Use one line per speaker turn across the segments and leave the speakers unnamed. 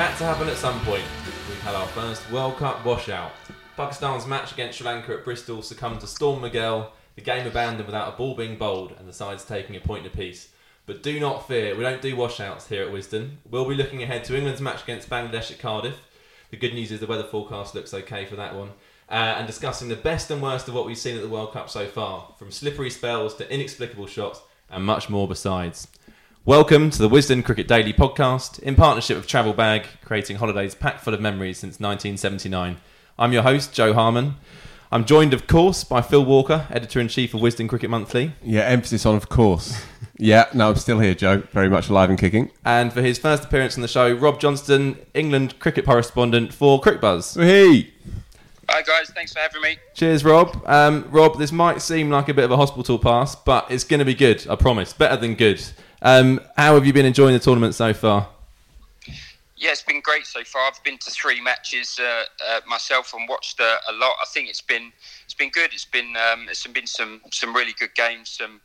Had to happen at some point. We've had our first World Cup washout. Pakistan's match against Sri Lanka at Bristol succumbed to Storm Miguel, the game abandoned without a ball being bowled, and the sides taking a point apiece. But do not fear, we don't do washouts here at Wisden. We'll be looking ahead to England's match against Bangladesh at Cardiff. The good news is the weather forecast looks okay for that one. Uh, and discussing the best and worst of what we've seen at the World Cup so far, from slippery spells to inexplicable shots, and much more besides. Welcome to the Wisden Cricket Daily podcast in partnership with Travel Bag, creating holidays packed full of memories since 1979. I'm your host, Joe Harmon. I'm joined, of course, by Phil Walker, editor in chief of Wisden Cricket Monthly,
Yeah, emphasis on of course. yeah, no, I'm still here, Joe. Very much alive and kicking.
and for his first appearance on the show, Rob Johnston, England cricket correspondent for Cricbuzz.
Hey,
Hi guys, thanks for having me.
Cheers, Rob. Um, Rob, this might seem like a bit of a hospital pass, but it's going to be good. I promise. Better than good. Um, how have you been enjoying the tournament so far?
Yeah, it's been great so far. I've been to three matches uh, uh, myself and watched uh, a lot. I think it's been it's been good. It's been um, it's been some some really good games, some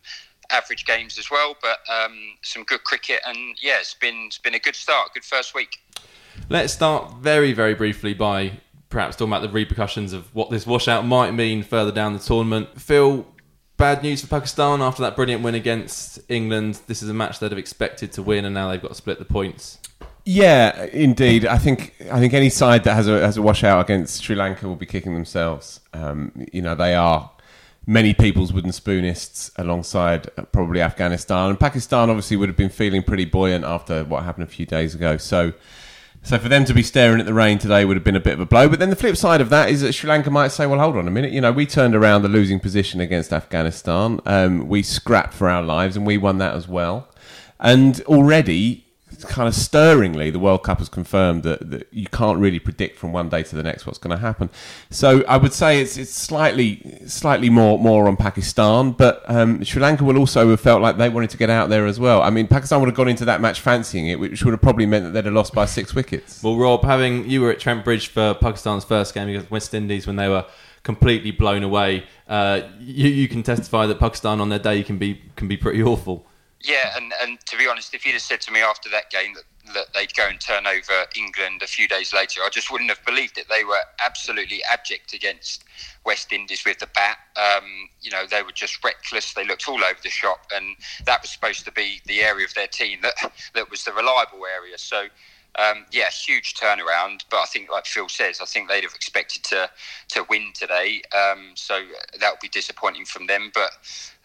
average games as well, but um, some good cricket. And yeah, it's been it's been a good start, good first week.
Let's start very, very briefly by perhaps talking about the repercussions of what this washout might mean further down the tournament. Phil, bad news for Pakistan after that brilliant win against England. This is a match they'd have expected to win, and now they've got to split the points.
yeah, indeed. I think I think any side that has a has a washout against Sri Lanka will be kicking themselves. Um, you know, they are many people's wooden spoonists alongside uh, probably Afghanistan and Pakistan. Obviously, would have been feeling pretty buoyant after what happened a few days ago. So. So for them to be staring at the rain today would have been a bit of a blow. But then the flip side of that is that Sri Lanka might say, "Well, hold on a minute. You know, we turned around the losing position against Afghanistan. Um, we scrapped for our lives, and we won that as well. And already, kind of stirringly, the World Cup has confirmed that, that you can't really predict from one day to the next what's going to happen. So I would say it's it's slightly slightly more more on Pakistan, but um, Sri Lanka will also have felt like they wanted to get out there as well. I mean, Pakistan would have gone into that match fancying it, which would have probably meant that they'd have lost by six wickets.
Well, Rob, having you were at Trent Bridge for Pakistan's first game against West Indies when they were completely blown away, uh, you, you can testify that Pakistan on their day can be can be pretty awful.
Yeah, and, and to be honest, if you'd have said to me after that game that, that they'd go and turn over England a few days later, I just wouldn't have believed it. They were absolutely abject against West Indies with the bat. Um, you know, they were just reckless. They looked all over the shop, and that was supposed to be the area of their team that that was the reliable area. So. Um, yeah, huge turnaround, but I think, like Phil says, I think they'd have expected to to win today. Um, so that would be disappointing from them. But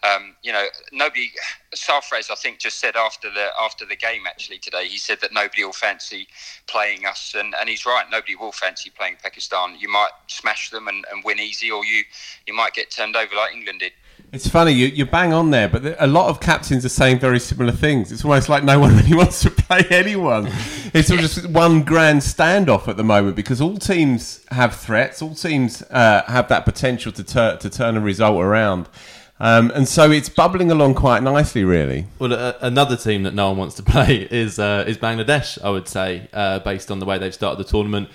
um, you know, nobody. Sarfraz, I think, just said after the after the game actually today. He said that nobody will fancy playing us, and, and he's right. Nobody will fancy playing Pakistan. You might smash them and, and win easy, or you you might get turned over like England did.
It's funny, you, you bang on there, but a lot of captains are saying very similar things. It's almost like no one really wants to play anyone. It's sort just one grand standoff at the moment because all teams have threats, all teams uh, have that potential to, tur- to turn a result around. Um, and so it's bubbling along quite nicely, really.
Well, uh, another team that no one wants to play is uh, is Bangladesh. I would say, uh, based on the way they've started the tournament,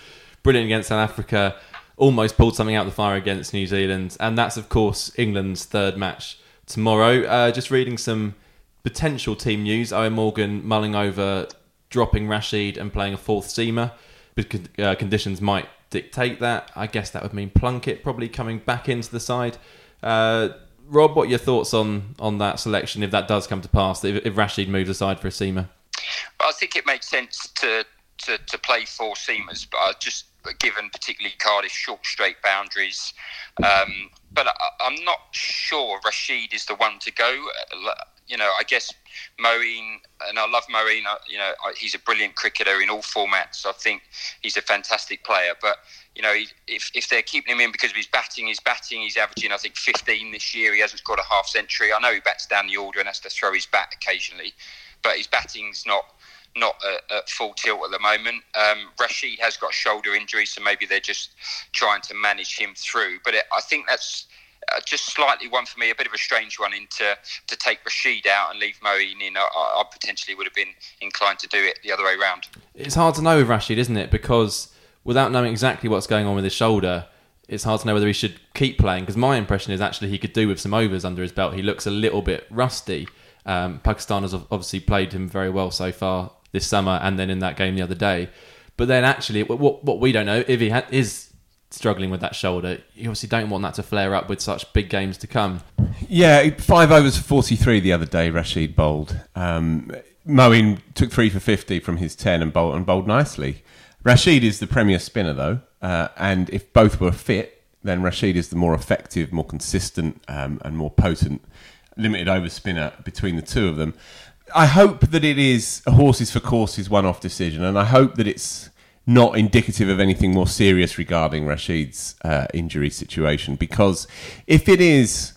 brilliant against South Africa, almost pulled something out of the fire against New Zealand, and that's of course England's third match tomorrow. Uh, just reading some potential team news: Eoin Morgan mulling over dropping Rashid and playing a fourth seamer because uh, conditions might dictate that. I guess that would mean Plunkett probably coming back into the side. Uh, Rob, what are your thoughts on on that selection if that does come to pass? If, if Rashid moves aside for a seamer,
I think it makes sense to to, to play four seamers, but I just given particularly Cardiff's short straight boundaries. Um, but I, am not sure Rashid is the one to go. You know, I guess Moeen, and I love Moeen. You know, he's a brilliant cricketer in all formats. I think he's a fantastic player. But you know, if, if they're keeping him in because of his batting, his batting, he's averaging I think 15 this year. He hasn't got a half century. I know he bats down the order and has to throw his bat occasionally, but his batting's not not at, at, full tilt at the moment. Um, Rashid has got shoulder injury, so maybe they're just trying to manage him through. But it, I think that's uh, just slightly one for me, a bit of a strange one into to take Rashid out and leave Moeen in. I, I, potentially would have been inclined to do it the other way around.
It's hard to know with Rashid, isn't it? Because without knowing exactly what's going on with his shoulder. It's hard to know whether he should keep playing because my impression is actually he could do with some overs under his belt. He looks a little bit rusty. Um, Pakistan has obviously played him very well so far this summer and then in that game the other day. But then actually, what what we don't know if he ha- is struggling with that shoulder, you obviously don't want that to flare up with such big games to come.
Yeah, five overs for 43 the other day, Rashid bowled. Um, Moeen took three for 50 from his 10 and bowled, and bowled nicely. Rashid is the premier spinner, though, uh, and if both were fit, then Rashid is the more effective, more consistent, um, and more potent limited over spinner between the two of them. I hope that it is a horses for courses one off decision, and I hope that it's not indicative of anything more serious regarding Rashid's uh, injury situation. Because if it is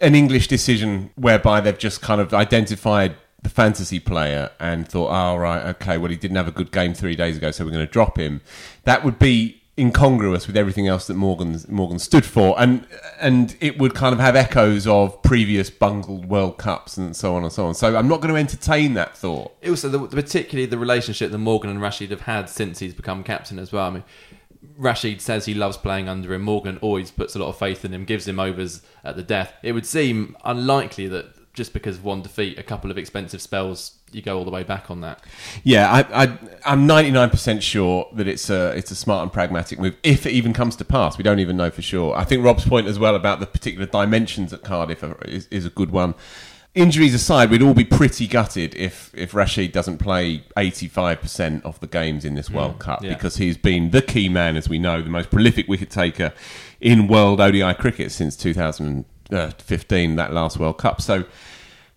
an English decision whereby they've just kind of identified the fantasy player and thought, oh, right, okay, well, he didn't have a good game three days ago, so we're going to drop him, that would be incongruous with everything else that Morgan Morgan stood for, and and it would kind of have echoes of previous bungled World Cups and so on and so on. So I'm not going to entertain that thought.
Also, the, particularly the relationship that Morgan and Rashid have had since he's become captain as well. I mean. Rashid says he loves playing under him. Morgan always puts a lot of faith in him, gives him overs at the death. It would seem unlikely that just because of one defeat, a couple of expensive spells, you go all the way back on that.
Yeah, I, I, I'm 99% sure that it's a it's a smart and pragmatic move. If it even comes to pass, we don't even know for sure. I think Rob's point as well about the particular dimensions at Cardiff is, is a good one. Injuries aside, we'd all be pretty gutted if, if Rashid doesn't play 85% of the games in this mm, World Cup yeah. because he's been the key man, as we know, the most prolific wicket taker in world ODI cricket since 2000 uh, 15, that last World Cup. So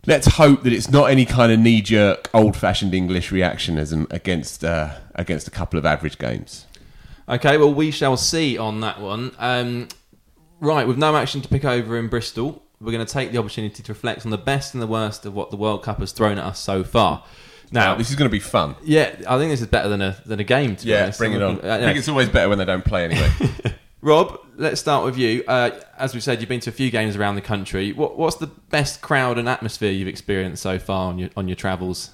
let's hope that it's not any kind of knee jerk, old fashioned English reactionism against uh, against a couple of average games.
Okay, well, we shall see on that one. Um, right, with no action to pick over in Bristol, we're going to take the opportunity to reflect on the best and the worst of what the World Cup has thrown at us so far.
Now, this is going to be fun.
Yeah, I think this is better than a than a game. To
yeah, bring it on. Uh, I think it's always better when they don't play anyway.
Rob, let's start with you. Uh, as we said, you've been to a few games around the country. What, what's the best crowd and atmosphere you've experienced so far on your on your travels?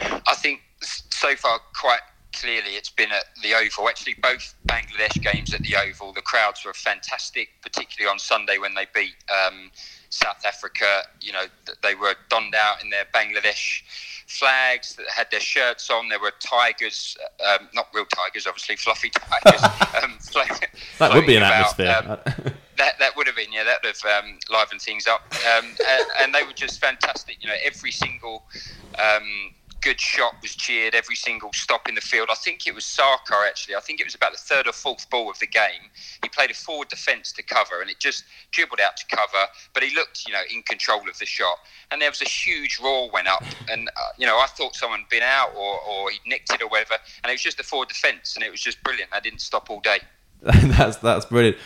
I think so far, quite clearly, it's been at the Oval. Actually, both Bangladesh games at the Oval, the crowds were fantastic, particularly on Sunday when they beat um, South Africa. You know, they were donned out in their Bangladesh flags that had their shirts on. There were tigers, um, not real tigers, obviously, fluffy tigers. um,
that would be an about. atmosphere.
Um, that, that would have been, yeah, that would have um, livened things up. Um, and, and, they were just fantastic. You know, every single um, good shot was cheered every single stop in the field. I think it was Sarkar actually. I think it was about the third or fourth ball of the game. He played a forward defence to cover, and it just dribbled out to cover. But he looked, you know, in control of the shot. And there was a huge roar went up, and uh, you know, I thought someone had been out or, or he'd nicked it or whatever, and it was just a forward defence, and it was just brilliant. I didn't stop all day.
that's that's brilliant.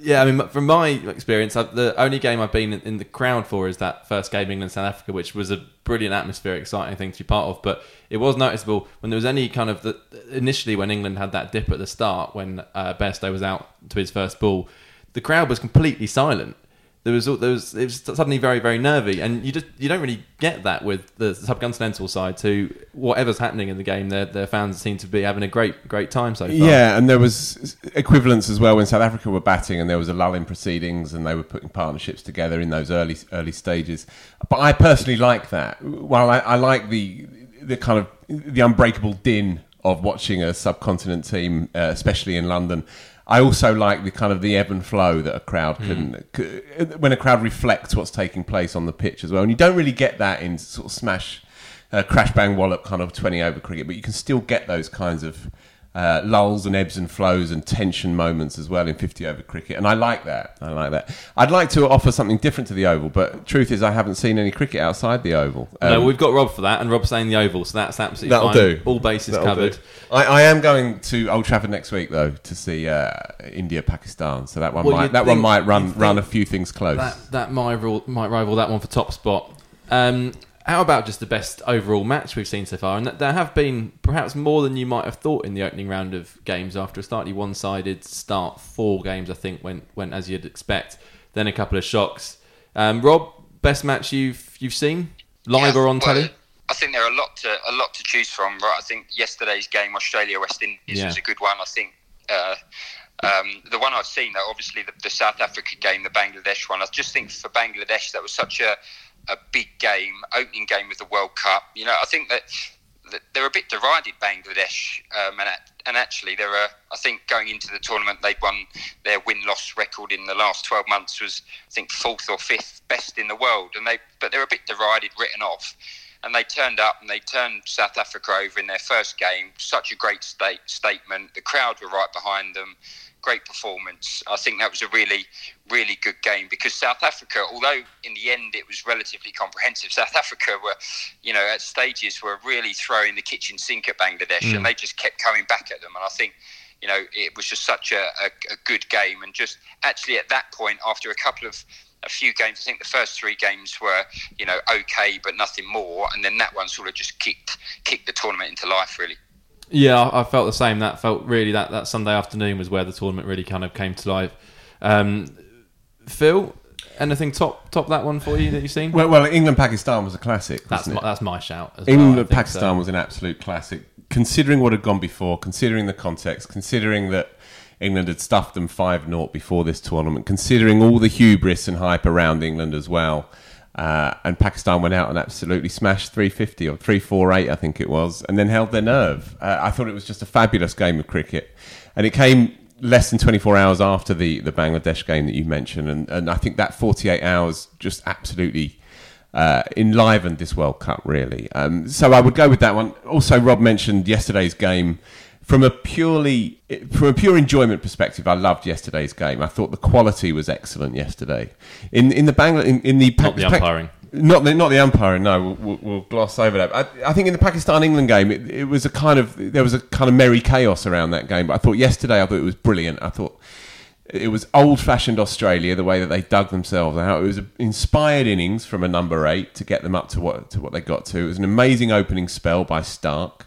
Yeah, I mean, from my experience, i the only game I've been in, the crowd for is that first game England South Africa, which was a brilliant atmosphere, exciting thing to be part of. But it was noticeable when there was any kind of the, initially when England had that dip at the start when uh, Bairstow was out to his first ball, the crowd was completely silent there was there was it was suddenly very very nervy, and you just you don't really get that with the subcontinental side. To whatever's happening in the game, their their fans seem to be having a great great time so far.
Yeah, and there was equivalence as well when South Africa were batting, and there was a lull in proceedings, and they were putting partnerships together in those early early stages. But I personally like that. While I, I like the the kind of the unbreakable din of watching a subcontinent team, uh, especially in London. I also like the kind of the ebb and flow that a crowd can mm. when a crowd reflects what's taking place on the pitch as well, and you don't really get that in sort of smash, uh, crash bang wallop kind of twenty over cricket, but you can still get those kinds of uh, lulls and ebbs and flows and tension moments as well in 50 over cricket. And I like that. I like that. I'd like to offer something different to the Oval, but truth is, I haven't seen any cricket outside the Oval.
Um, no, we've got Rob for that, and Rob's saying the Oval, so that's absolutely that'll fine. do. All bases that'll covered.
I, I, am going to Old Trafford next week, though, to see uh, India Pakistan. So that one well, might that one might run run a few things close.
That, that might, rival, might rival that one for top spot. Um, how about just the best overall match we've seen so far? And there have been perhaps more than you might have thought in the opening round of games after a slightly one-sided start. Four games, I think, went went as you'd expect. Then a couple of shocks. Um, Rob, best match you've you've seen live yeah, or on well, telly?
I think there are a lot to a lot to choose from. Right, I think yesterday's game, Australia West Indies, yeah. was a good one. I think. Uh, um, the one I've seen, though, obviously the, the South Africa game, the Bangladesh one. I just think for Bangladesh that was such a a big game, opening game of the World Cup. You know, I think that, they're a bit derided, Bangladesh, um, and, and actually they're a, I think going into the tournament they'd won their win loss record in the last 12 months was I think fourth or fifth best in the world, and they but they're a bit derided, written off. And they turned up and they turned South Africa over in their first game. Such a great state, statement. The crowd were right behind them great performance. I think that was a really, really good game because South Africa, although in the end it was relatively comprehensive, South Africa were, you know, at stages were really throwing the kitchen sink at Bangladesh mm. and they just kept coming back at them. And I think, you know, it was just such a, a, a good game. And just actually at that point, after a couple of a few games. I think the first three games were, you know, okay, but nothing more. And then that one sort of just kicked kicked the tournament into life, really.
Yeah, I felt the same. That felt really that, that Sunday afternoon was where the tournament really kind of came to life. Um, Phil, anything top top that one for you that you've seen?
Well, well England Pakistan was a classic.
That's my, that's my shout.
England well, Pakistan so. was an absolute classic. Considering what had gone before, considering the context, considering that England had stuffed them 5 0 before this tournament, considering all the hubris and hype around England as well. Uh, and Pakistan went out and absolutely smashed 350 or 348, I think it was, and then held their nerve. Uh, I thought it was just a fabulous game of cricket. And it came less than 24 hours after the, the Bangladesh game that you mentioned. And, and I think that 48 hours just absolutely uh, enlivened this World Cup, really. Um, so I would go with that one. Also, Rob mentioned yesterday's game from a purely from a pure enjoyment perspective, I loved yesterday's game. I thought the quality was excellent yesterday. In in the Bangla in, in the
not the umpiring.
Not the, not the umpiring. No, we'll, we'll gloss over that. I, I, think in the Pakistan England game, it, it, was a kind of there was a kind of merry chaos around that game. But I thought yesterday, I thought it was brilliant. I thought it was old fashioned Australia the way that they dug themselves out. It was an inspired innings from a number eight to get them up to what to what they got to. It was an amazing opening spell by Starc.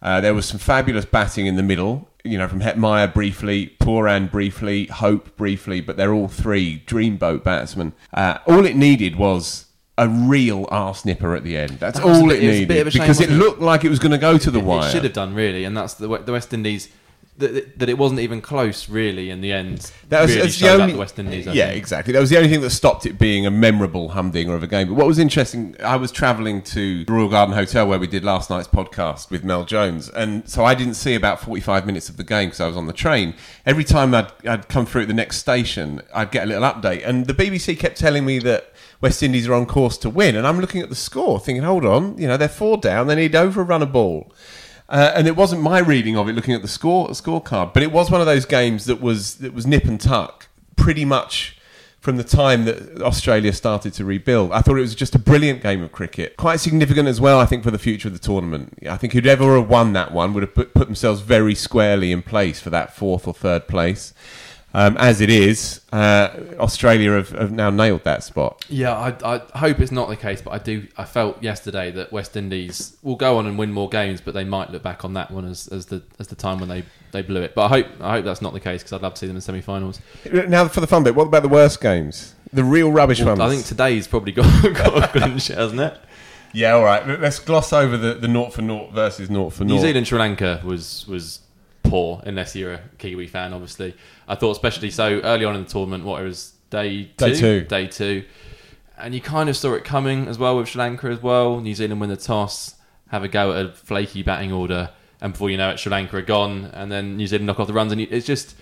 Uh, there was some fabulous batting in the middle, you know, from Hetmyer briefly, Pooran briefly, Hope briefly, but they're all three dreamboat batsmen. Uh, all it needed was a real arse nipper at the end. That's all bit, it needed it because it looked like it was going to go to the
it,
wire.
It should have done really, and that's the the West Indies that, that it wasn't even close, really, in the end. That was really the only the West Indies. I
yeah,
think.
exactly. That was the only thing that stopped it being a memorable humdinger of a game. But what was interesting, I was travelling to the Royal Garden Hotel where we did last night's podcast with Mel Jones, and so I didn't see about forty-five minutes of the game because I was on the train. Every time I'd, I'd come through at the next station, I'd get a little update, and the BBC kept telling me that. West Indies are on course to win, and I'm looking at the score, thinking, "Hold on, you know they're four down. They need over a run a ball." Uh, and it wasn't my reading of it looking at the score scorecard, but it was one of those games that was that was nip and tuck pretty much from the time that Australia started to rebuild. I thought it was just a brilliant game of cricket, quite significant as well. I think for the future of the tournament. I think whoever have won that one would have put, put themselves very squarely in place for that fourth or third place. Um, as it is, uh, Australia have, have now nailed that spot.
Yeah, I, I hope it's not the case, but I do. I felt yesterday that West Indies will go on and win more games, but they might look back on that one as, as the as the time when they, they blew it. But I hope I hope that's not the case because I'd love to see them in semi-finals.
Now, for the fun bit, what about the worst games? The real rubbish ones?
I think today's probably got got a shit, hasn't it?
Yeah, all right. Let's gloss over the, the naught for naught versus naught for naught.
New Zealand Sri Lanka was was poor unless you're a Kiwi fan, obviously. I thought especially so early on in the tournament, what it was day two,
Day two.
day two, and you kind of saw it coming as well with Sri Lanka as well. New Zealand win the toss, have a go at a flaky batting order, and before you know it, Sri Lanka are gone, and then New Zealand knock off the runs, and it's just.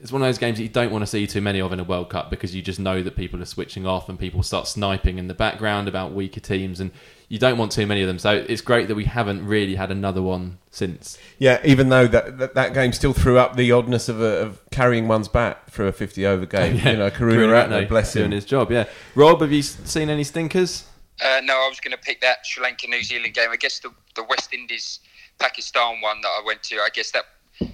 It's one of those games that you don't want to see too many of in a World Cup because you just know that people are switching off and people start sniping in the background about weaker teams, and you don't want too many of them. So it's great that we haven't really had another one since.
Yeah, even though that, that, that game still threw up the oddness of, a, of carrying one's bat through a 50 over game. You know, Karunaratne, bless
doing
him.
his job. Yeah, Rob, have you seen any stinkers?
Uh, no, I was going to pick that Sri Lanka New Zealand game. I guess the, the West Indies Pakistan one that I went to, I guess that,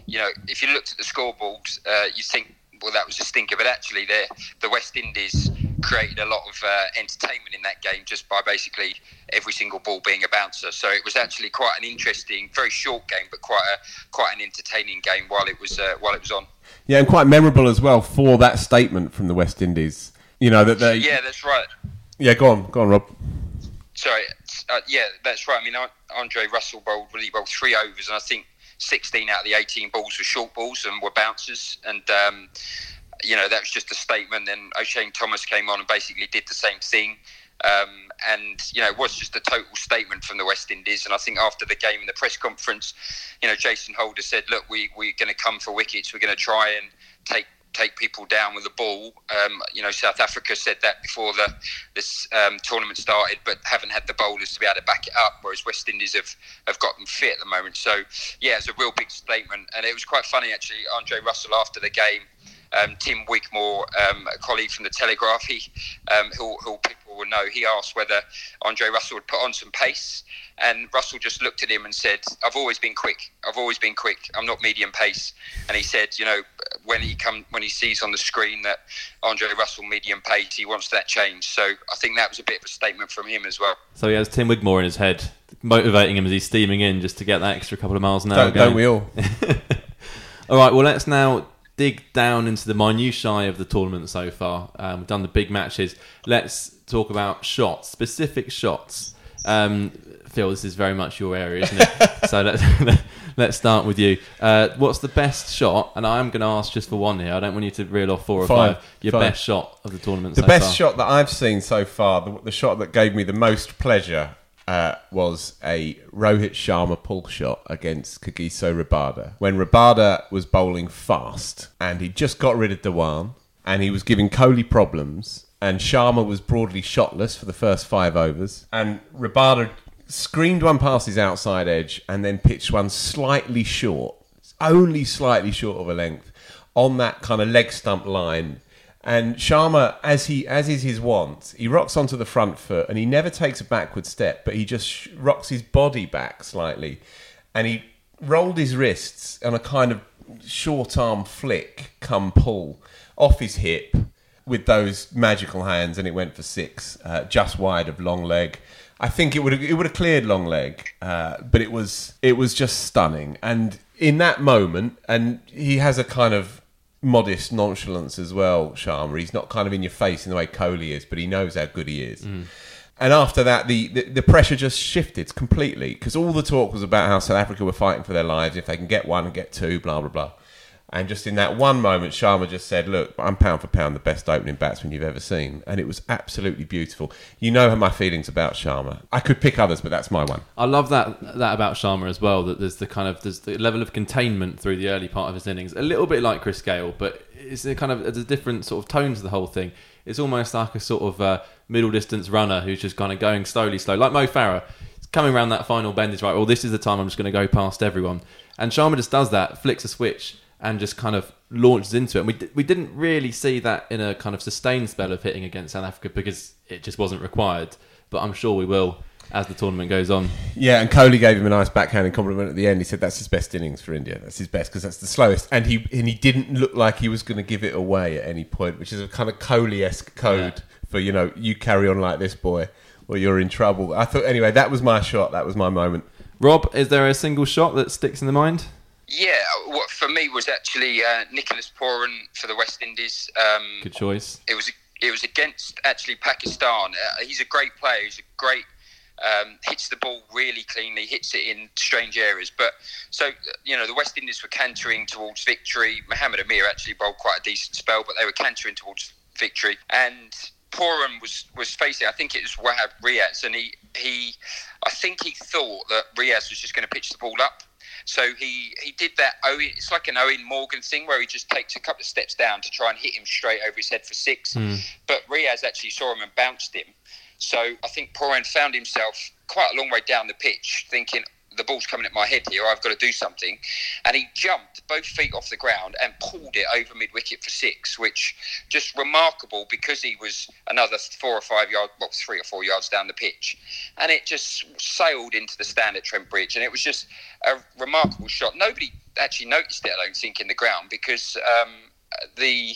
you know, if you looked at the scoreboards, uh, you think, well, that was a stinker. But actually, the, the West Indies created a lot of uh, entertainment in that game just by basically every single ball being a bouncer. So it was actually quite an interesting, very short game, but quite a quite an entertaining game while it was uh, while it was on.
Yeah, and quite memorable as well for that statement from the West Indies. You know, that they.
Yeah, that's right.
Yeah, go on, go on, Rob.
Sorry, uh, yeah, that's right. I mean, Andre Russell bowled really well three overs, and I think 16 out of the 18 balls were short balls and were bouncers. And um, you know, that was just a statement. Then O'Shane Thomas came on and basically did the same thing. Um, and you know, it was just a total statement from the West Indies. And I think after the game in the press conference, you know, Jason Holder said, "Look, we we're going to come for wickets. We're going to try and take." Take people down with the ball. Um, you know, South Africa said that before the this um, tournament started, but haven't had the bowlers to be able to back it up. Whereas West Indies have, have got them fit at the moment. So yeah, it's a real big statement, and it was quite funny actually. Andre Russell after the game, um, Tim Wigmore, um, a colleague from the Telegraph, he um, who, who people will know, he asked whether Andre Russell would put on some pace, and Russell just looked at him and said, "I've always been quick. I've always been quick. I'm not medium pace." And he said, "You know, when he come when he sees on the screen that Andre Russell medium pace, he wants that change." So I think that was a bit of a statement from him as well.
So he has Tim Wigmore in his head, motivating him as he's steaming in just to get that extra couple of miles an hour.
Don't, don't we all?
All right, well, let's now dig down into the minutiae of the tournament so far. Um, we've done the big matches. Let's talk about shots, specific shots. Um, Phil, this is very much your area, isn't it? so let's, let's start with you. Uh, what's the best shot? And I am going to ask just for one here. I don't want you to reel off four or
Fine,
five. Your
fine.
best shot of the tournament
The
so
best
far.
shot that I've seen so far, the, the shot that gave me the most pleasure, uh, was a Rohit Sharma pull shot against Kagiso Rabada. When Rabada was bowling fast and he just got rid of Dhawan and he was giving Kohli problems and Sharma was broadly shotless for the first five overs and Rabada screamed one past his outside edge and then pitched one slightly short, only slightly short of a length, on that kind of leg stump line and Sharma, as he as is his wont, he rocks onto the front foot and he never takes a backward step, but he just rocks his body back slightly, and he rolled his wrists on a kind of short arm flick, come pull off his hip with those magical hands, and it went for six, uh, just wide of long leg. I think it would have, it would have cleared long leg, uh, but it was it was just stunning. And in that moment, and he has a kind of modest nonchalance as well, Sharma. He's not kind of in your face in the way Kohli is, but he knows how good he is. Mm. And after that, the, the, the pressure just shifted completely because all the talk was about how South Africa were fighting for their lives if they can get one get two, blah, blah, blah. And just in that one moment, Sharma just said, Look, I'm pound for pound the best opening batsman you've ever seen. And it was absolutely beautiful. You know how my feelings about Sharma. I could pick others, but that's my one.
I love that that about Sharma as well. That there's the kind of there's the level of containment through the early part of his innings, a little bit like Chris Gayle, but it's a kind of there's a different sort of tone to the whole thing. It's almost like a sort of uh, middle distance runner who's just kind of going slowly, slow, like Mo Farah. Coming around that final bend is right. Well, this is the time I'm just going to go past everyone, and Sharma just does that, flicks a switch, and just kind of launches into it. And we we didn't really see that in a kind of sustained spell of hitting against South Africa because it just wasn't required. But I'm sure we will as the tournament goes on.
Yeah, and Kohli gave him a nice backhanded compliment at the end. He said that's his best innings for India. That's his best because that's the slowest, and he and he didn't look like he was going to give it away at any point, which is a kind of Kohli esque code for you know you carry on like this, boy, or you're in trouble. I thought anyway that was my shot. That was my moment.
Rob, is there a single shot that sticks in the mind?
Yeah, what for me was actually uh, Nicholas Pooran for the West Indies. Um,
Good choice.
it was it was against actually Pakistan. Uh, he's a great player. He's a great um, hits the ball really cleanly, hits it in strange areas. But so you know, the West Indies were cantering towards victory. Mohammed Amir actually bowled quite a decent spell, but they were cantering towards victory. And Pooran was was facing, I think it was Wahab Riaz, and he he, I think he thought that Riaz was just going to pitch the ball up. So he, he did that. Eoin, it's like an Eoin Morgan thing where he just takes a couple of steps down to try and hit him straight over his head for six. Hmm. But Riaz actually saw him and bounced him. So I think Pooran found himself quite a long way down the pitch, thinking the ball's coming at my head here. I've got to do something, and he jumped both feet off the ground and pulled it over mid wicket for six, which just remarkable because he was another four or five yards, well, three or four yards down the pitch, and it just sailed into the stand at Trent Bridge, and it was just a remarkable shot. Nobody actually noticed it, I don't think, in the ground because. Um, the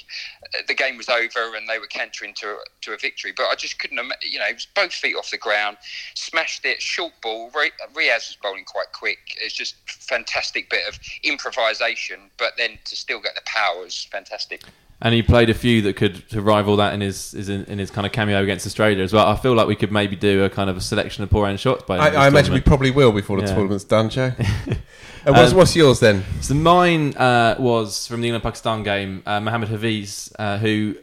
the game was over and they were cantering to to a victory. But I just couldn't, ima- you know, it was both feet off the ground, smashed it, short ball. Riaz was bowling quite quick. It's just fantastic bit of improvisation, but then to still get the power was fantastic.
And he played a few that could to rival that in his, his in, his kind of cameo against Australia as well. I feel like we could maybe do a kind of a selection of Pooran shots by the end of
I, I imagine we probably will before the
Yeah.
tournament's done, Joe. Uh, what's,
Um,
what's yours then?
So mine uh, was from the England Pakistan game. Uh, Mohammed Hafeez, uh, who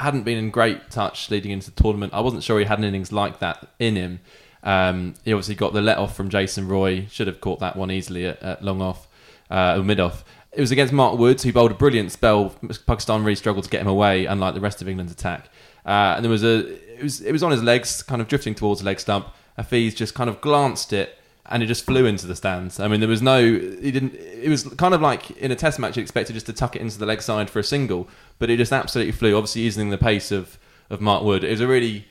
hadn't been in great touch leading into the tournament. I wasn't sure he had an innings like that in him. Um, he obviously got the let off from Jason Roy. Should have caught that one easily at, at long off uh, or mid off. It was against Mark Woods, who bowled a brilliant spell. Pakistan really struggled to get him away, unlike the rest of England's attack. Uh, and there was a it was it was on his legs, kind of drifting towards the leg stump. Hafeez just kind of glanced it and it just flew into the stands. I mean, there was no, he didn't. It was kind of like in a test match, you expected just to tuck it into the leg side for a single, but it just absolutely flew. Obviously, using the pace of of Mark Wood, it was a really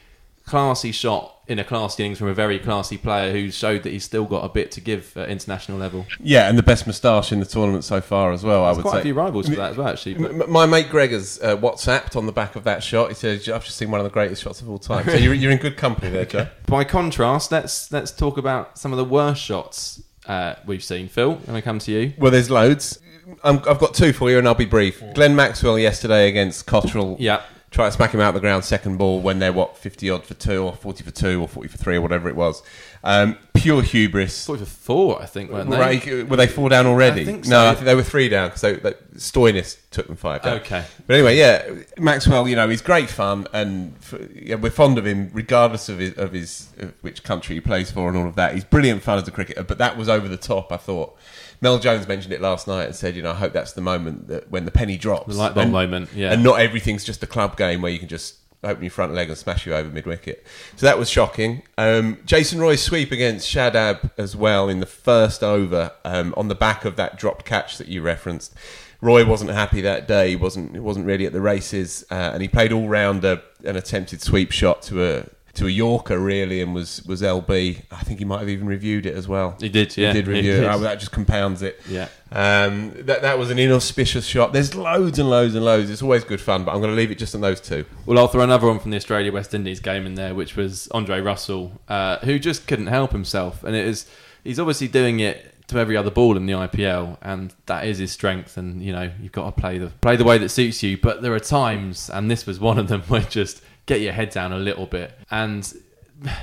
classy shot in a classy innings from a very classy player who showed that he's still got a bit to give at international level.
Yeah, and the best moustache in the tournament so far as well. I
There's
would
quite
say.
a few rivals for that as well, actually. But
my mate Gregor's uh, WhatsApped on the back of that shot. He says, "I've just seen one of the greatest shots of all time." So you're, you're in good company there, Joe.
by contrast, let's let's talk about some of the worst shots uh, we've seen. Phil, when I come to you,
Well, there's loads. Um, I've got two for you, and I'll be brief. Glenn Maxwell yesterday against Cottrell.
Yeah.
Try to smack him out of the ground second ball when they're what fifty odd for two or forty for two or forty for three or whatever it was. Um, pure hubris.
forty for four, I think, weren't they?
Right, were they four down already?
I think
No. I think they were three down because they, Stoinis took them five down.
Okay.
But anyway, yeah, Maxwell, you know, he's great fun, and yeah, we're fond of him regardless of his, of his of which country he plays for and all of that. He's brilliant fun as a cricketer, but that was over the top. I thought. Mel Jones mentioned it last night and said, you know, I hope that's the moment that when the penny drops,
The light bulb moment, yeah.
and not everything's just a club game where you can just open your front leg and smash you over mid wicket. So that was shocking. Um, Jason Roy's sweep against Shadab as well in the first over um, on the back of that dropped catch that you referenced. Roy wasn't happy that day. He wasn't. He wasn't really at the races, uh, and he played all round a, an attempted sweep shot to a to a Yorker really, and was was LB. I think he might have even reviewed it as well.
He did, yeah,
He did review it.
did.
Oh, that just compounds it.
Yeah.
Um, that that was an inauspicious shot. There's loads and loads and loads. It's always good fun, but I'm going to leave it just on those two.
Well, I'll throw another one from the Australia West Indies game in there, which was Andre Russell, uh, who just couldn't help himself, and it is he's obviously doing it to every other ball in the IPL, and that is his strength. And you know you've got to play the play the way that suits you. But there are times, and this was one of them, where just get your head down a little bit and.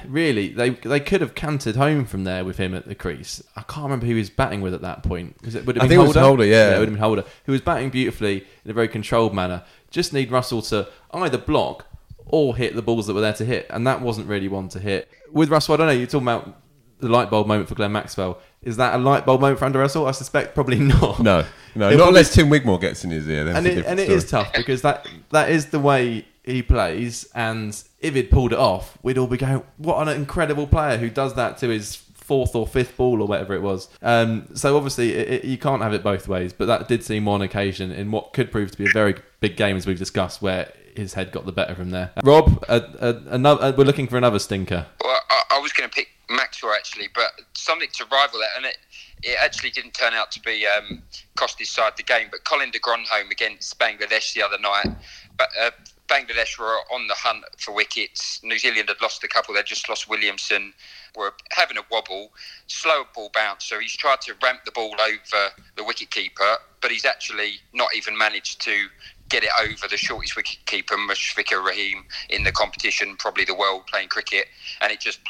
Really, they they could have cantered home from there with him at the crease. I can't remember who he was batting with at that point. Was it, would have
think
been
it was Holder, yeah.
it would have been Holder, who was batting beautifully in a very controlled manner. Just need Russell to either block or hit the balls that were there to hit, and that wasn't really one to hit. With Russell, I don't know. You're talking about the light bulb moment for Glenn Maxwell. Is that a light bulb moment for Andrew Russell? I suspect probably not.
No, no,
It'll
not
probably-
unless Tim Wigmore gets in his ear. Then
and it, and it is tough because that that is the way he plays. And if he'd pulled it off, we'd all be going, "What an incredible player who does that to his fourth or fifth ball or whatever it was. Um, so obviously it, it, you can't have it both ways, but that did seem one occasion in what could prove to be a very big game as we've discussed where his head got the better him there. Rob, another, uh, we're looking for another stinker.
Well, I, I was going to pick Maxwell actually, but something to rival that, and it, it actually didn't turn out to be um, cost his side the game. But Colin de Grandhomme against Bangladesh the other night. But uh, Bangladesh were on the hunt for wickets. New Zealand had lost a couple. They'd just lost Williamson. Were having a wobble, slow ball bounce. So he's tried to ramp the ball over the wicket keeper, but he's actually not even managed to get it over the shortest wicket keeper, Mushfiqur Rahim, in the competition, probably the world playing cricket, and it just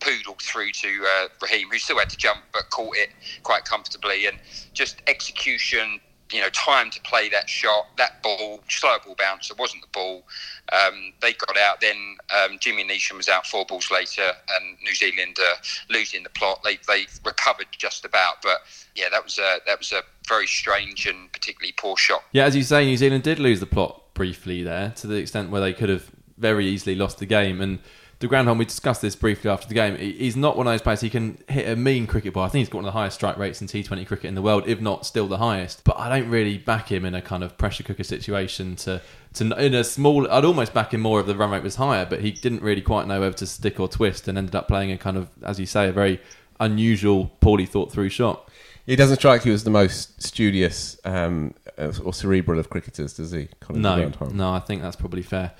poodled through to uh, Rahim, who still had to jump but caught it quite comfortably, and just execution. You know, time to play that shot, that ball, slow ball bounce. It wasn't the ball. Um, they got out. Then um, Jimmy Neesham was out four balls later, and New Zealand uh, losing the plot. They they recovered just about, but yeah, that was a that was a very strange and particularly poor shot.
Yeah, as you say, New Zealand did lose the plot briefly there to the extent where they could have very easily lost the game. And de Grandhomme, we discussed this briefly after the game. He's not one of those players. He can hit a mean cricket ball. I think he's got one of the highest strike rates in T20 cricket in the world, if not still the highest. But I don't really back him in a kind of pressure cooker situation to to in a small. I'd almost back him more if the run rate was higher, but he didn't really quite know whether to stick or twist, and ended up playing a kind of, as you say, a very unusual, poorly thought through shot.
He doesn't strike you as the most studious um, or cerebral of cricketers, does he? Colin
No, no, I think that's probably fair.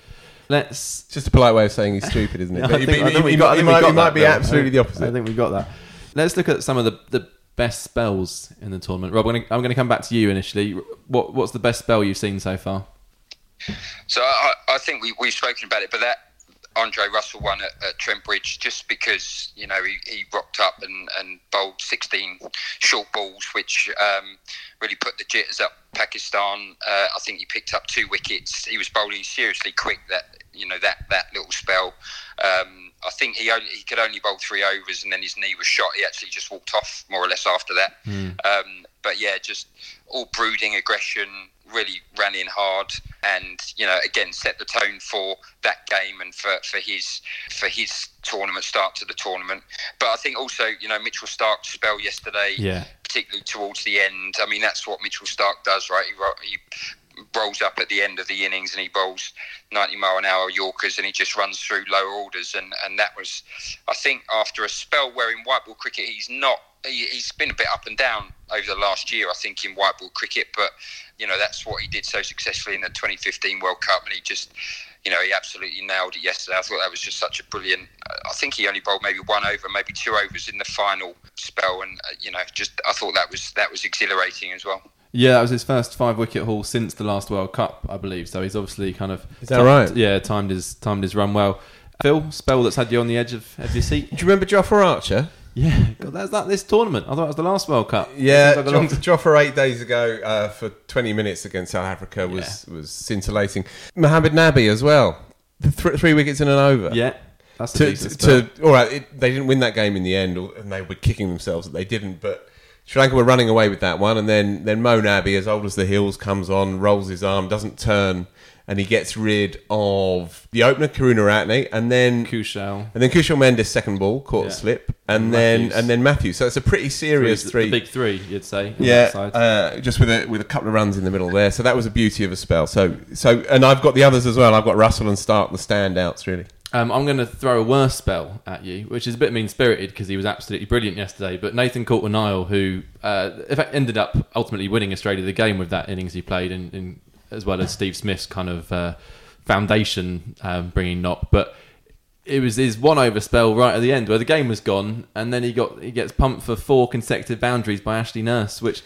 Let's.
It's just a polite way of saying he's stupid, isn't it?
I
But he-
think-
he-
I think we
he-
got- I
he might-
got
he might be
Bill.
absolutely the opposite.
I think we got that. Let's look at some of the, the best spells in the tournament. Rob, I'm going, to, I'm going to come back to you initially. What What's the best spell you've seen so far?
So I, I think we, we've spoken about it, but that Andre Russell one at, at Trent Bridge, just because you know he, he rocked up and, and bowled 16 short balls, which um, really put the jitters up Pakistan. Uh, I think he picked up two wickets. He was bowling seriously quick that you know that that little spell. Um, I think he only, he could only bowl three overs, and then his knee was shot. He actually just walked off more or less after that. Um, but yeah, just all brooding aggression, really ran in hard, and you know again set the tone for that game and for, for his for his tournament start to the tournament. But I think also you know Mitchell Starc's spell yesterday,
Yeah.
particularly towards the end. I mean that's what Mitchell Starc does, right? He, he rolls up at the end of the innings and he bowls 90 mile an hour Yorkers and he just runs through lower orders and and that was I think after a spell where in white ball cricket he's not he, he's been a bit up and down over the last year I think in white ball cricket but you know that's what he did so successfully in the 2015 World Cup and he just you know he absolutely nailed it yesterday I thought that was just such a brilliant I think he only bowled maybe one over maybe two overs in the final spell and uh, you know just I thought that was that was exhilarating as well
Yeah, that was his first five wicket haul since the last World Cup, I believe. So he's obviously kind of.
Is that right?
Yeah, timed his timed his run well. Phil, spell that's had you on the edge of, of your seat.
Do you remember Jofra Archer?
Yeah, God, that's that this tournament. I thought it was the last World Cup.
Yeah,
like
Joff, Jofra eight days ago uh, for 20 minutes against South Africa was, was scintillating. Mohamed Nabi as well. The th- three wickets in an over.
yeah, that's
to, to, all right, it, they didn't win that game in the end, and they were kicking themselves that they didn't. But Sri Lanka were running away with that one, and then then Mo Nabi, as old as the hills, comes on, rolls his arm, doesn't turn, and he gets rid of the opener Karunaratne, and then
Kushal.
and then Kushal Mendis second ball caught
Yeah.
a slip, and,
And
then
Matthews.
and then Matthews. So it's a pretty serious three.
The big three, you'd say.
Yeah, uh, just with a with a couple of runs in the middle there. So that was a beauty of a spell. So so and I've got the others as well. I've got Russell and Starc, the standouts really.
Um, I'm going to throw a worse spell at you, which is a bit mean spirited because he was absolutely brilliant yesterday. But Nathan Coulter Nile, who uh, in fact ended up ultimately winning Australia the game with that innings he played, in, in, as well as Steve Smith's kind of uh, foundation um, bringing knock. But it was his one over spell right at the end where the game was gone, and then he got he gets pumped for four consecutive boundaries by Ashley Nurse, which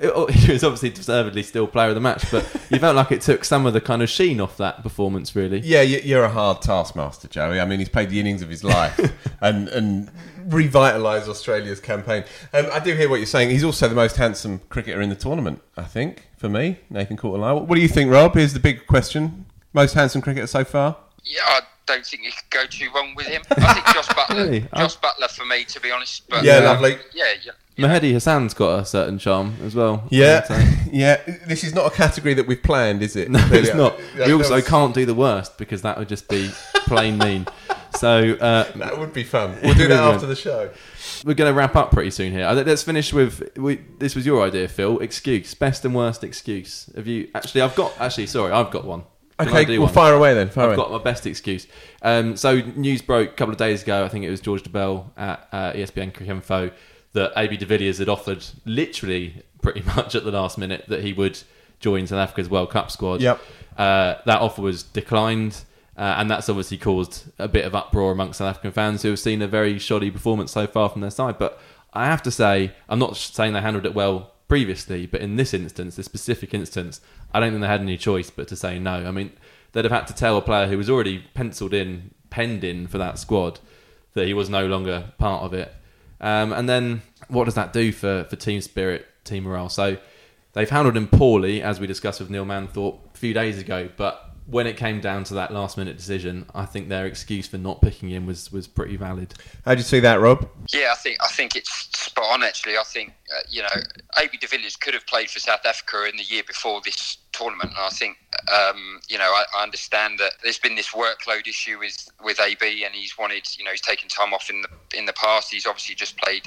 he was obviously deservedly still player of the match. But you felt like it took some of the kind of sheen off that performance, really.
Yeah, you- you're a hard taskmaster, Joey. I mean, he's played the innings of his life and and revitalised Australia's campaign. Um, I do hear what you're saying. He's also the most handsome cricketer in the tournament. I think for me, Nathan Coulter. What do you think, Rob? Here's the big question: most handsome cricketer so far.
Yeah, I don't think you could go too wrong with him. I think Josh Buttler,
Really?
Josh Buttler for me, to be honest. But
Yeah,
um,
lovely.
Yeah, yeah.
Mahedi Hassan's got a certain charm as well.
Yeah, yeah. This is not a category that we've planned, is it?
No, it's not.
That-
We also
was-
can't do the worst because that would just be plain mean. So uh,
That would be fun. We'll do that after the show.
we're going to wrap up pretty soon here. Let's finish with we, this was your idea, Phil. Excuse, best and worst excuse. Have you actually? I've got actually. Sorry, I've got one.
Okay, well,
one?
fire away then. Fire
I've
away.
got my best excuse. Um, so news broke a couple of days ago. I think it was George Dobell at uh, ESPN Info that AB de Villiers had offered literally pretty much at the last minute that he would join South Africa's World Cup squad.
Yep.
Uh, that offer was declined. Uh, and that's obviously caused a bit of uproar amongst South African fans who have seen a very shoddy performance so far from their side. But I have to say, I'm not saying they handled it well previously, but in this instance, this specific instance, I don't think they had any choice but to say no. I mean, they'd have had to tell a player who was already penciled in, penned in for that squad, that he was no longer part of it. Um, and then what does that do for, for team spirit, team morale? So they've handled him poorly, as we discussed with Neil Manthorpe a few days ago. But when it came down to that last minute decision, I think their excuse for not picking him was, was pretty valid.
How'd you see that, Rob?
Yeah, I think I think it's spot on. Actually, I think uh, you know, AB de Villiers could have played for South Africa in the year before this tournament, and I think um, you know I, I understand that there's been this workload issue with with AB, and he's wanted you know he's taken time off in the in the past. He's obviously just played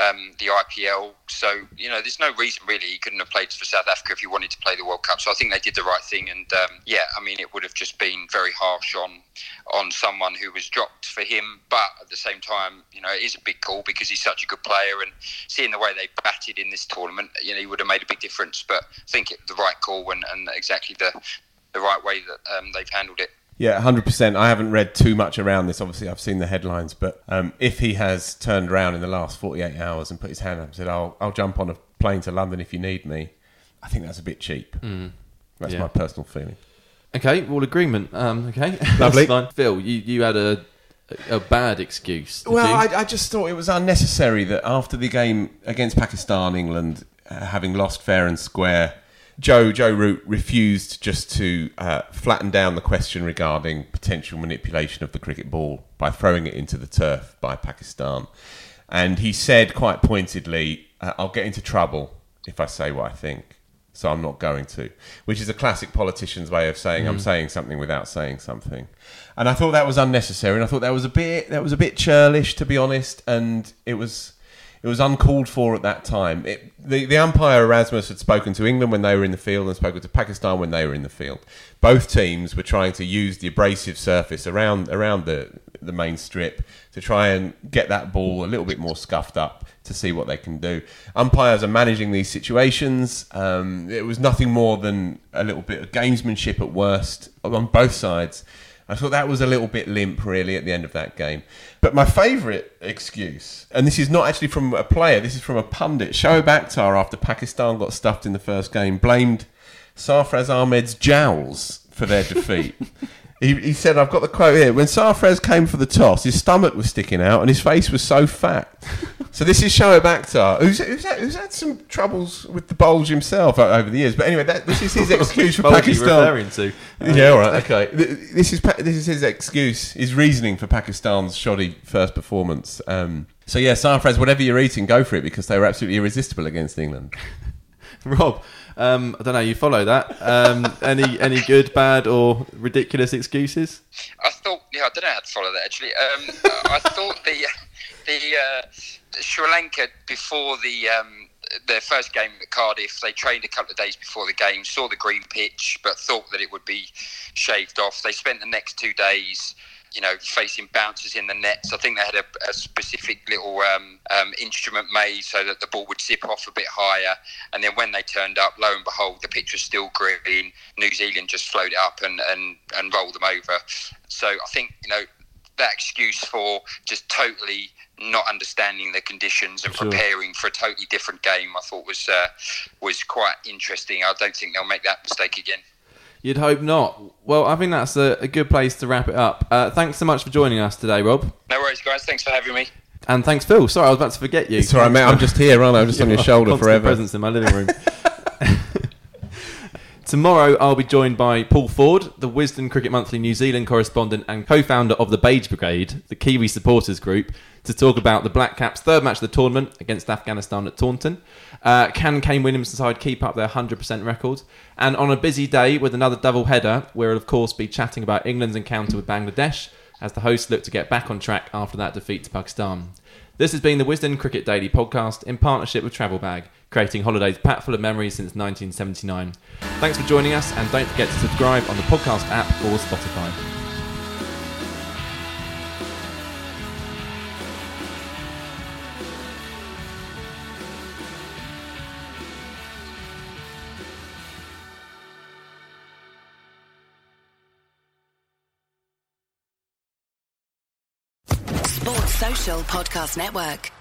um, the IPL, so you know there's no reason really he couldn't have played for South Africa if he wanted to play the World Cup. So I think they did the right thing, and um, yeah, I mean it would have just been very harsh on on someone who was dropped for him, but at the same time, you know, it is a big call because he's such a good player, and seeing the way they batted in this tournament, you know, he would have made a big difference. But I think it the right call and, and exactly the the right way that um, they've handled it.
Yeah, hundred percent. I haven't read too much around this. Obviously, I've seen the headlines, but um, if he has turned around in the last forty-eight hours and put his hand up and said, "I'll I'll jump on a plane to London if you need me," I think that's a bit cheap. That's
Yeah.
my personal feeling.
Okay, all agreement. Um, okay,
Lovely.
Phil, you, you had a a bad excuse.
Well. I, I just thought it was unnecessary that after the game against Pakistan, England uh, having lost fair and square, Joe Joe Root refused just to uh, flatten down the question regarding potential manipulation of the cricket ball by throwing it into the turf by Pakistan, and he said quite pointedly, uh, "I'll get into trouble if I say what I think." So I'm not going to, which is a classic politician's way of saying I'm saying something without saying something, and I thought that was unnecessary, and I thought that was a bit that was a bit churlish to be honest, and it was it was uncalled for at that time. It, the the umpire Erasmus had spoken to England when they were in the field and spoken to Pakistan when they were in the field. Both teams were trying to use the abrasive surface around around the the main strip to try and get that ball a little bit more scuffed up to see what they can do. Umpires are managing these situations. Um, it was nothing more than a little bit of gamesmanship at worst on both sides. I thought that was a little bit limp, really, at the end of that game. But my favourite excuse, and this is not actually from a player, this is from a pundit. Shoaib Akhtar, after Pakistan got stuffed in the first game, blamed Sarfraz Ahmed's jowls for their defeat. He, he said, I've got the quote here. When Sarfraz came for the toss, his stomach was sticking out and his face was so fat. So this is Shoaib Akhtar, who's, who's, had, who's had some troubles with the bulge himself over the years. But anyway, that, this is his excuse for
Bulge are you
Pakistan.
referring to?
Yeah, all right, okay. This is this is his excuse, his reasoning for Pakistan's shoddy first performance. Um, so yeah, Sarfraz, whatever you're eating, go for it because they were absolutely irresistible against England.
Rob, um, I don't know. You follow that? Um, any any good, bad, or ridiculous excuses?
I thought, yeah, I don't know how to follow that actually. Um, I thought the the uh, Sri Lanka before the um, their first game at Cardiff, they trained a couple of days before the game, saw the green pitch, but thought that it would be shaved off. They spent the next two days. You know, facing bouncers in the nets. I think they had a, a specific little um, um, instrument made so that the ball would zip off a bit higher. And then when they turned up, lo and behold, the pitch was still green. New Zealand just floated up and, and, and rolled them over. So I think, you know, that excuse for just totally not understanding the conditions and
Sure.
preparing for a totally different game, I thought was uh, was quite interesting. I don't think they'll make that mistake again.
You'd hope not. Well, I think that's a, a good place to wrap it up. Uh, thanks so much for joining us today, Rob.
No worries, guys. Thanks for having me.
And thanks, Phil. Sorry, I was about to forget you.
Sorry, all right, mate. I'm just here, aren't I? I'm just on your shoulder forever.
presence in my living room. Tomorrow, I'll be joined by Paul Ford, the Wisden Cricket Monthly New Zealand correspondent and co-founder of the Beige Brigade, the Kiwi supporters group, to talk about the Black Caps' third match of the tournament against Afghanistan at Taunton. Uh, can Kane Williamson's side keep up their 100% record? And on a busy day with another double header, we'll of course be chatting about England's encounter with Bangladesh, as the hosts look to get back on track after that defeat to Pakistan. This has been the Wisden Cricket Daily podcast in partnership with Travel Bag, creating holidays packed full of memories since 1979. Thanks for joining us, and don't forget to subscribe on the podcast app or Spotify.
Podcast Network.